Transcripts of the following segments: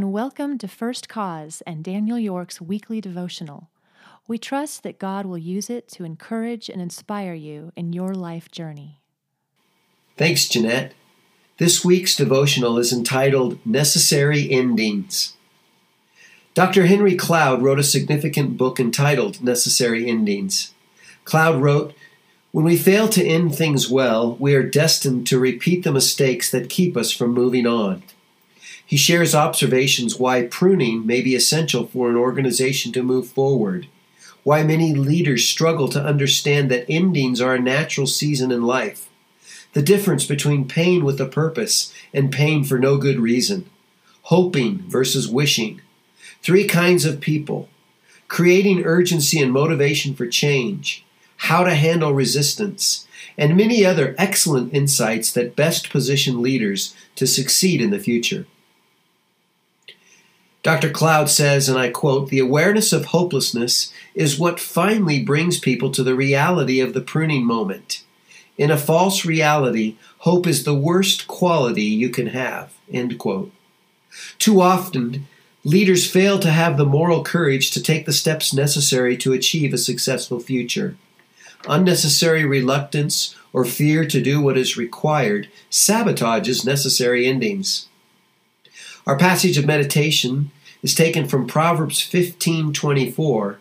and welcome to First Cause and Daniel York's weekly devotional. We trust that God will use it to encourage and inspire you in your life journey. Thanks, Jeanette. This week's devotional is entitled Necessary Endings. Dr. Henry Cloud wrote a significant book entitled Necessary Endings. Cloud wrote, When we fail to end things well, we are destined to repeat the mistakes that keep us from moving on. He shares observations why pruning may be essential for an organization to move forward, why many leaders struggle to understand that endings are a natural season in life, the difference between pain with a purpose and pain for no good reason, hoping versus wishing, three kinds of people, creating urgency and motivation for change, how to handle resistance, and many other excellent insights that best position leaders to succeed in the future. Dr. Cloud says, and I quote, the awareness of hopelessness is what finally brings people to the reality of the pruning moment. In a false reality, hope is the worst quality you can have. End quote. Too often, leaders fail to have the moral courage to take the steps necessary to achieve a successful future. Unnecessary reluctance or fear to do what is required sabotages necessary endings. Our passage of meditation is taken from Proverbs 15:24.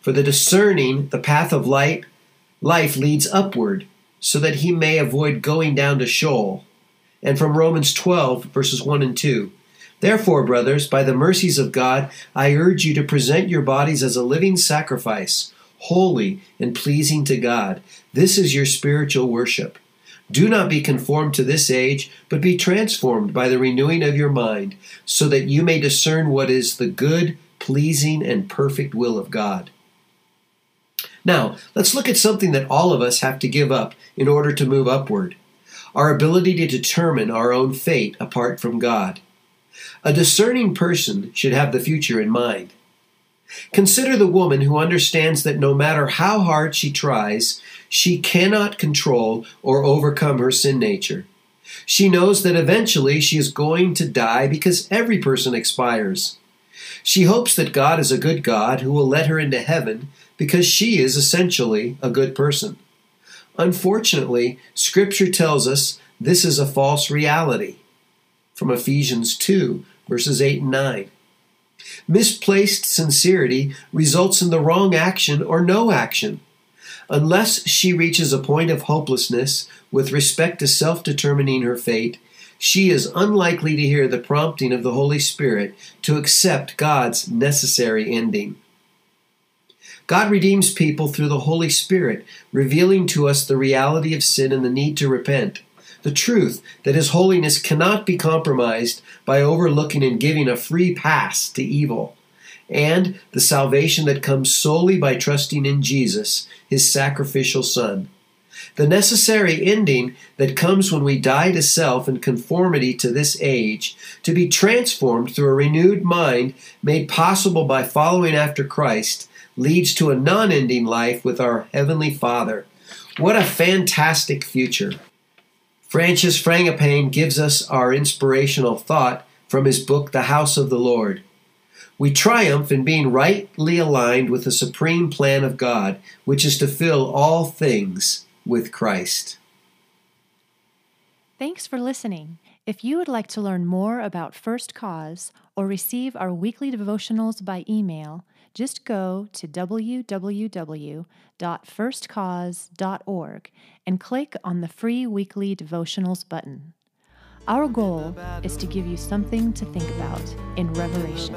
For the discerning, the path of light, life leads upward, so that he may avoid going down to Sheol. And from Romans 12 verses 1 and 2. Therefore, brothers, by the mercies of God, I urge you to present your bodies as a living sacrifice, holy and pleasing to God. This is your spiritual worship. Do not be conformed to this age, but be transformed by the renewing of your mind, so that you may discern what is the good, pleasing, and perfect will of God. Now, let's look at something that all of us have to give up in order to move upward our ability to determine our own fate apart from God. A discerning person should have the future in mind. Consider the woman who understands that no matter how hard she tries, she cannot control or overcome her sin nature. She knows that eventually she is going to die because every person expires. She hopes that God is a good God who will let her into heaven because she is essentially a good person. Unfortunately, Scripture tells us this is a false reality. From Ephesians 2, verses 8 and 9. Misplaced sincerity results in the wrong action or no action. Unless she reaches a point of hopelessness with respect to self determining her fate, she is unlikely to hear the prompting of the Holy Spirit to accept God's necessary ending. God redeems people through the Holy Spirit, revealing to us the reality of sin and the need to repent the truth that His holiness cannot be compromised by overlooking and giving a free pass to evil, and the salvation that comes solely by trusting in Jesus, His sacrificial Son. The necessary ending that comes when we die to self in conformity to this age, to be transformed through a renewed mind made possible by following after Christ, leads to a non ending life with our Heavenly Father. What a fantastic future! Francis Frangipane gives us our inspirational thought from his book, The House of the Lord. We triumph in being rightly aligned with the supreme plan of God, which is to fill all things with Christ. Thanks for listening. If you would like to learn more about First Cause or receive our weekly devotionals by email, just go to www.firstcause.org and click on the free weekly devotionals button. Our goal is to give you something to think about in Revelation.